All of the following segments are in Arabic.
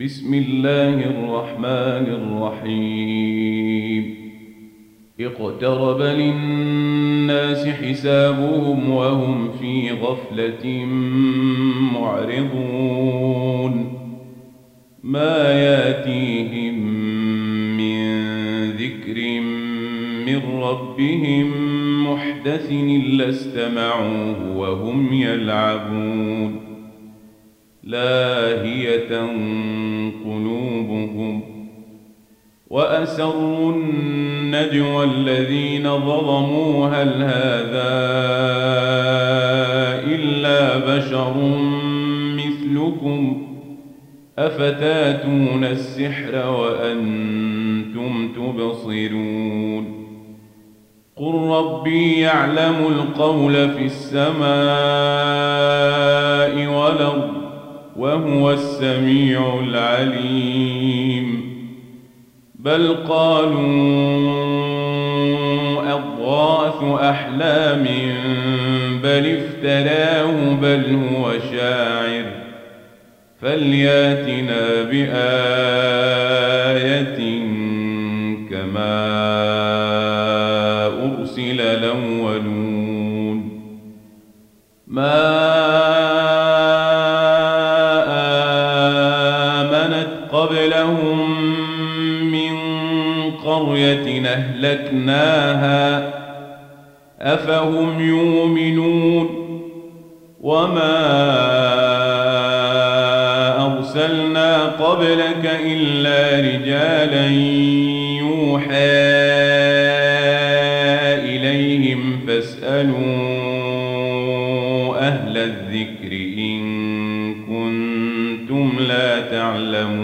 بسم الله الرحمن الرحيم. اقترب للناس حسابهم وهم في غفلة معرضون. ما ياتيهم من ذكر من ربهم محدث إلا استمعوه وهم يلعبون. لاهية قلوبهم وأسروا النجوى الذين ظلموا هل هذا إلا بشر مثلكم أفتاتون السحر وأنتم تبصرون قل ربي يعلم القول في السماء والأرض وهو السميع العليم. بل قالوا أضغاث أحلام بل افتراه بل هو شاعر. فلياتنا بآية كما أرسل الأولون. ما أهلكناها أفهم يؤمنون وما أرسلنا قبلك إلا رجالا يوحى إليهم فاسألوا أهل الذكر إن كنتم لا تعلمون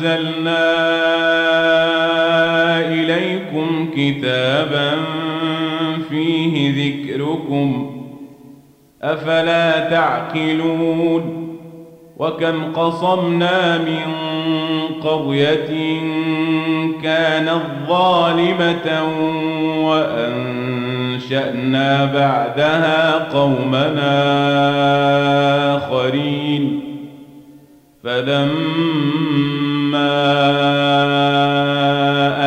أنزلنا إليكم كتابا فيه ذكركم أفلا تعقلون وكم قصمنا من قرية كانت ظالمة وأنشأنا بعدها قومنا آخرين فلما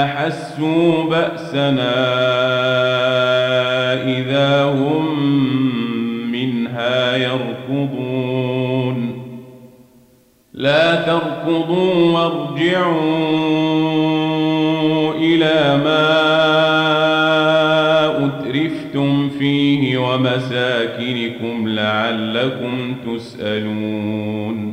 أحسوا بأسنا إذا هم منها يركضون. لا تركضوا وارجعوا إلى ما أترفتم فيه ومساكنكم لعلكم تسألون.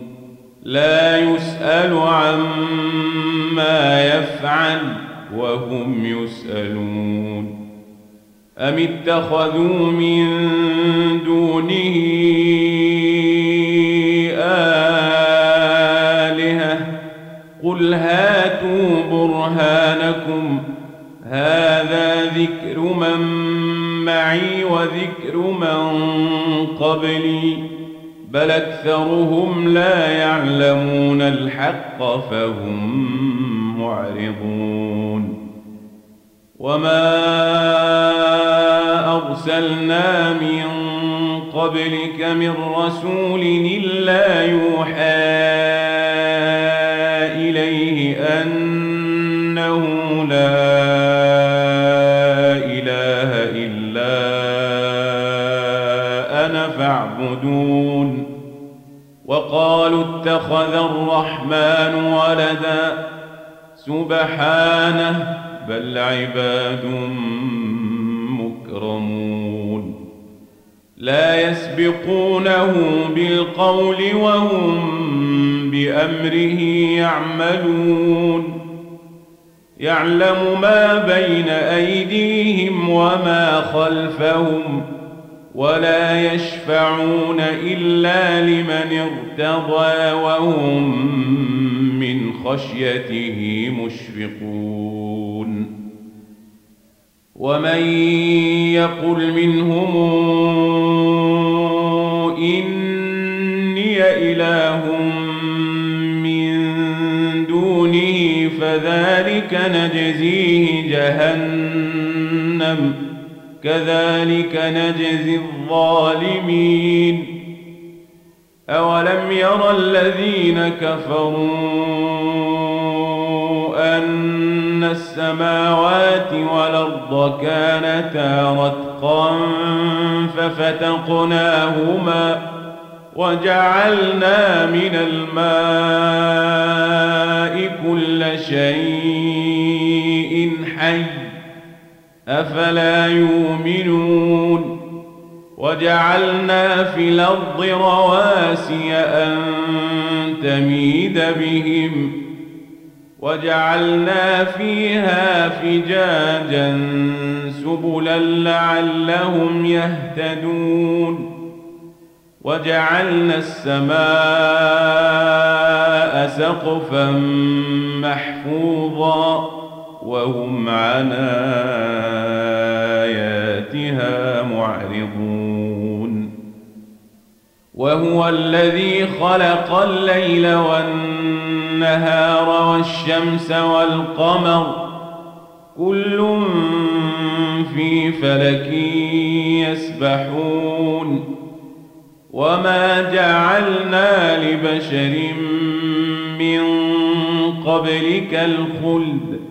لا يسأل عما يفعل وهم يسألون. أم اتخذوا من دونه آلهة؟ قل هاتوا برهانكم. هذا ذكر من معي وذكر من قبلي. بل أكثرهم لا يعلمون الحق فهم معرضون وما أرسلنا من قبلك من رسول إلا يوحى إليه أنه لا وقالوا اتخذ الرحمن ولدا سبحانه بل عباد مكرمون. لا يسبقونه بالقول وهم بأمره يعملون. يعلم ما بين أيديهم وما خلفهم ولا يشفعون إلا لمن ارتضى وهم من خشيته مشفقون. ومن يقل منهم إني إله من دونه فذلك نجزيه جهنم. كذلك نجزي الظالمين. أولم ير الذين كفروا أن السماوات والأرض كانتا رتقا ففتقناهما وجعلنا من الماء كل شيء حي. أفلا يؤمنون وجعلنا في الأرض رواسي أن تميد بهم وجعلنا فيها فجاجا سبلا لعلهم يهتدون وجعلنا السماء سقفا محفوظا وهم عن آياتها معرضون. وهو الذي خلق الليل والنهار والشمس والقمر كل في فلك يسبحون. وما جعلنا لبشر من قبلك الخلد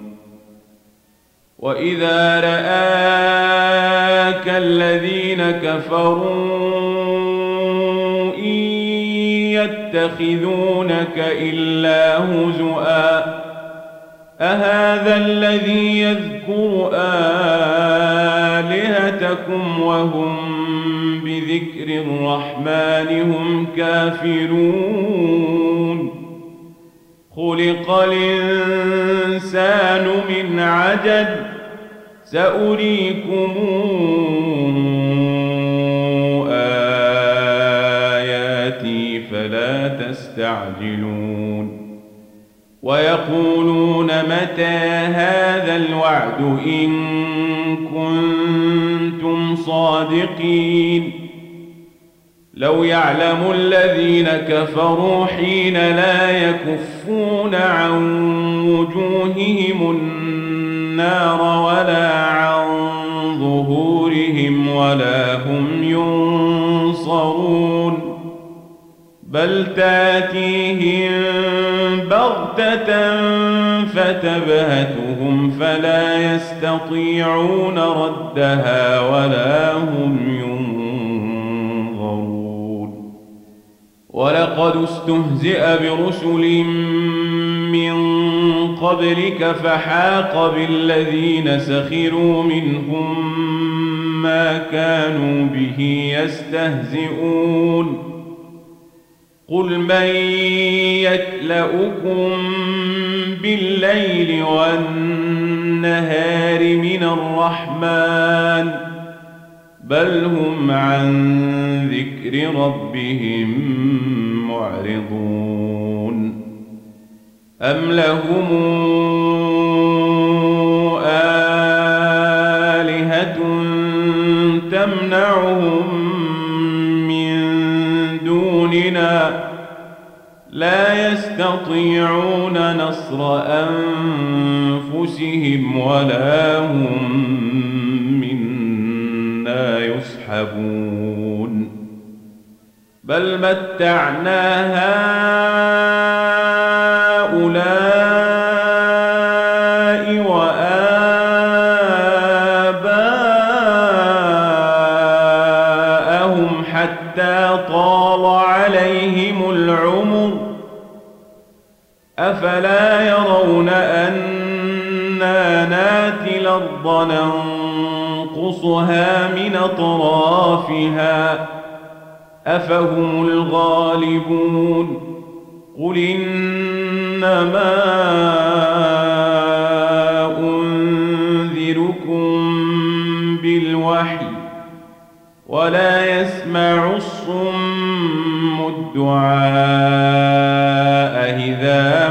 وإذا رآك الذين كفروا يتخذونك إلا هزؤا أهذا الذي يذكر آلهتكم وهم بذكر الرحمن هم كافرون خلق الإنسان من عجل سأريكم آياتي فلا تستعجلون ويقولون متى هذا الوعد إن كنتم صادقين لو يعلم الذين كفروا حين لا يكفون عن وجوههم النار ولا عن ظهورهم ولا هم ينصرون. بل تأتيهم بغتة فتبهتهم فلا يستطيعون ردها ولا هم ينظرون. ولقد استهزئ برسل من قبلك فحاق بالذين سخروا منهم ما كانوا به يستهزئون. قل من يكلؤكم بالليل والنهار من الرحمن بل هم عن ذكر ربهم معرضون. أم لهم آلهة تمنعهم دوننا لا يستطيعون نصر أنفسهم ولا هم منا يسحبون بل متعنا هؤلاء وآباءهم حتى طال عليهم العمر أفلا يرون أنا ناتي الأرض ننقصها من أطرافها أفهم الغالبون قل إنما أنذركم بالوحي ولا يسمع الصم الدعاء إذا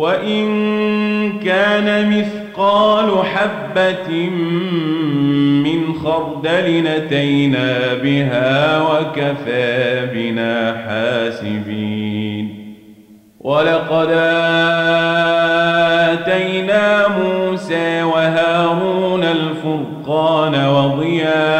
وإن كان مثقال حبة من خردل نتينا بها وكفى بنا حاسبين. ولقد آتينا موسى وهارون الفرقان وضياء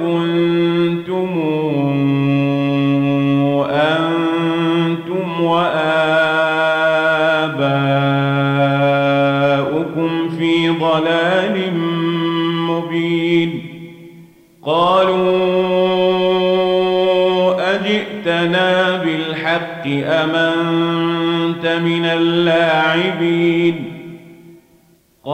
كنتم أنتم وآباؤكم في ضلال مبين. قالوا أجئتنا بالحق أم أنت من اللاعبين؟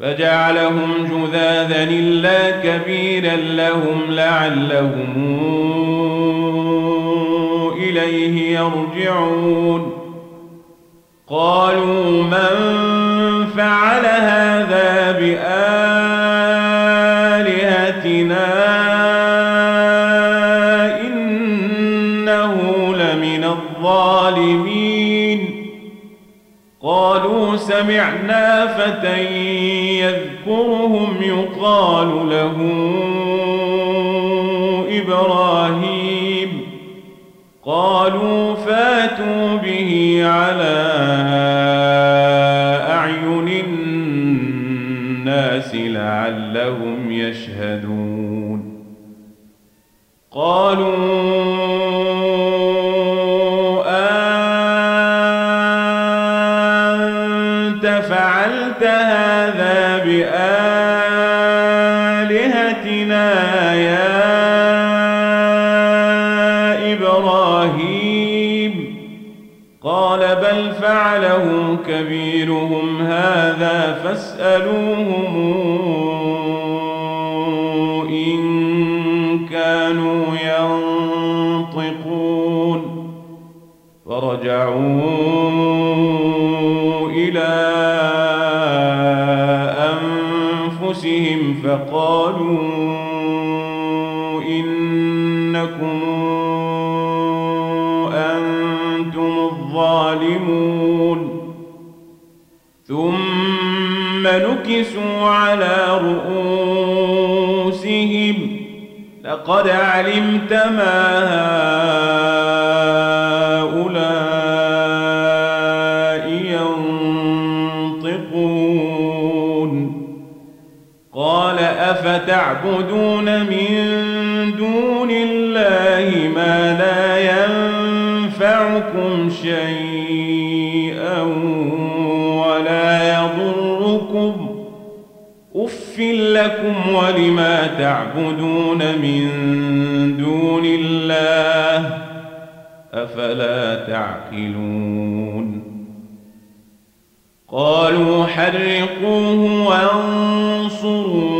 فجعلهم جذاذا إلا كبيرا لهم لعلهم إليه يرجعون. قالوا من فعل هذا بآلهتنا سمعنا فتى يذكرهم يقال له إبراهيم. قالوا فاتوا به على أعين الناس لعلهم يشهدون. قالوا فاسألوهم إن كانوا ينطقون فرجعوا إلى أنفسهم فقالوا إنكم أنتم الظالمون ثم نكسوا على رؤوسهم. لقد علمت ما هؤلاء ينطقون. قال أفتعبدون من دون الله ما لا ينفعكم شيئا أف لكم ولما تعبدون من دون الله أفلا تعقلون قالوا حرقوه وانصروا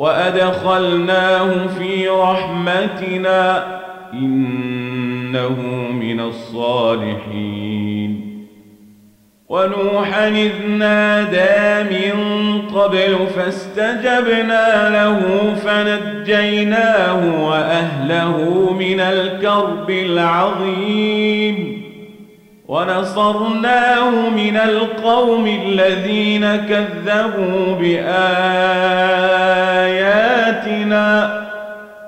وأدخلناه في رحمتنا إنه من الصالحين ونوحا إذ نادى من قبل فاستجبنا له فنجيناه وأهله من الكرب العظيم ونصرناه من القوم الذين كذبوا بآياتنا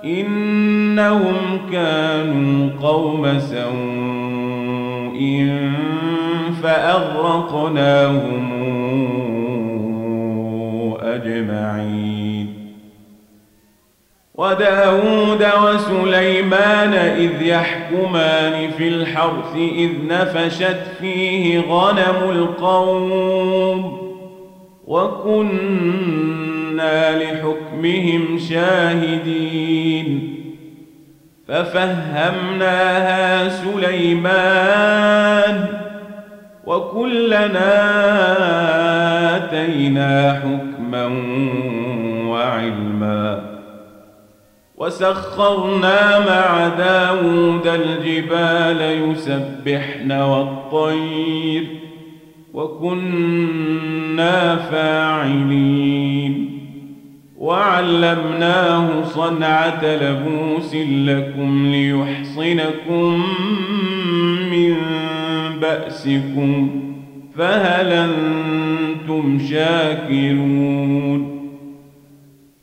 إنهم كانوا قوم سوء فأغرقناهم أجمعين. وداود وسليمان إذ يحكمان في الحرث إذ نفشت فيه غنم القوم وكنا لحكمهم شاهدين ففهمناها سليمان وكلنا آتينا حكما وعلما وسخرنا مع داود الجبال يسبحن والطير وكنا فاعلين. وعلمناه صنعة لبوس لكم ليحصنكم من بأسكم فهل أنتم شاكرون؟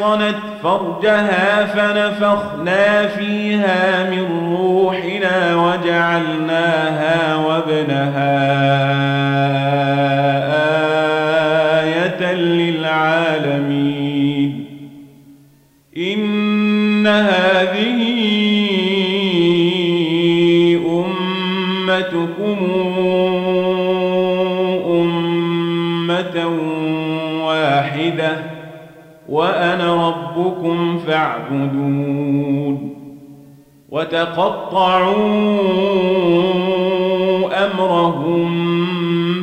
أحصنت فرجها فنفخنا فيها من روحنا وجعلناها وابنها آية للعالمين. إن هذه وأنا ربكم فاعبدون وتقطعوا أمرهم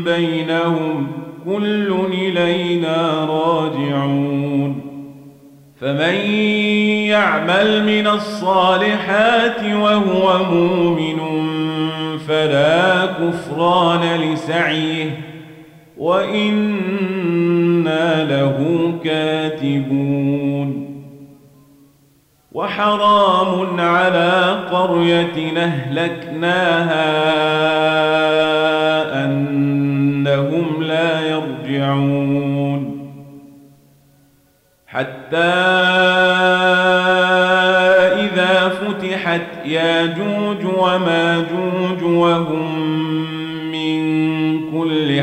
بينهم كل إلينا راجعون فمن يعمل من الصالحات وهو مؤمن فلا كفران لسعيه وإنا له كاتبون وحرام على قرية أهلكناها أنهم لا يرجعون حتى إذا فتحت ياجوج وماجوج وهم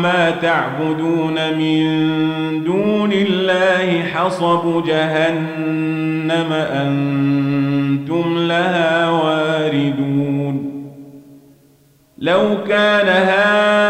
وما تعبدون من دون الله حصب جهنم أنتم لها واردون. لو كان هؤلاء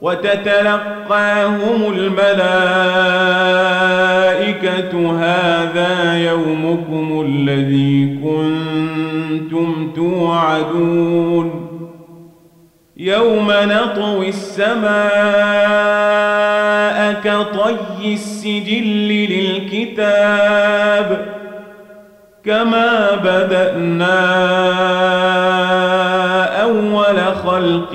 وتتلقاهم الملائكة هذا يومكم الذي كنتم توعدون. يوم نطوي السماء كطي السجل للكتاب كما بدأنا أول خلق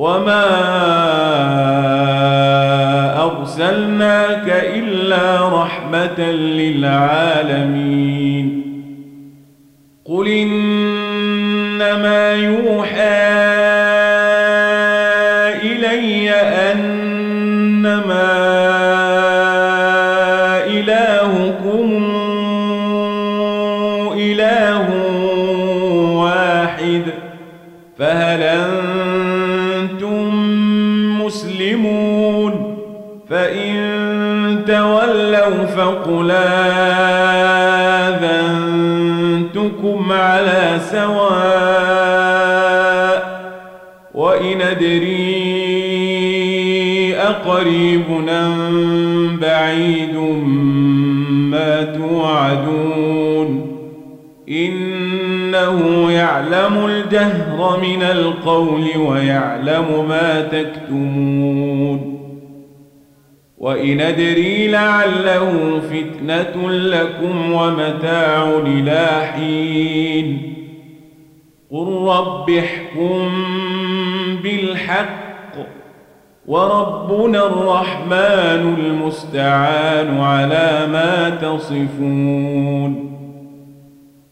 وما أرسلناك إلا رحمة للعالمين قل إنما يوحى فهل أنتم مسلمون؟ فإن تولوا فقل آذنتكم على سواء وإن أدري أقريب أم بعيد يعلم الجهر من القول ويعلم ما تكتمون وإن أدري لعله فتنة لكم ومتاع إلى حين قل رب احكم بالحق وربنا الرحمن المستعان على ما تصفون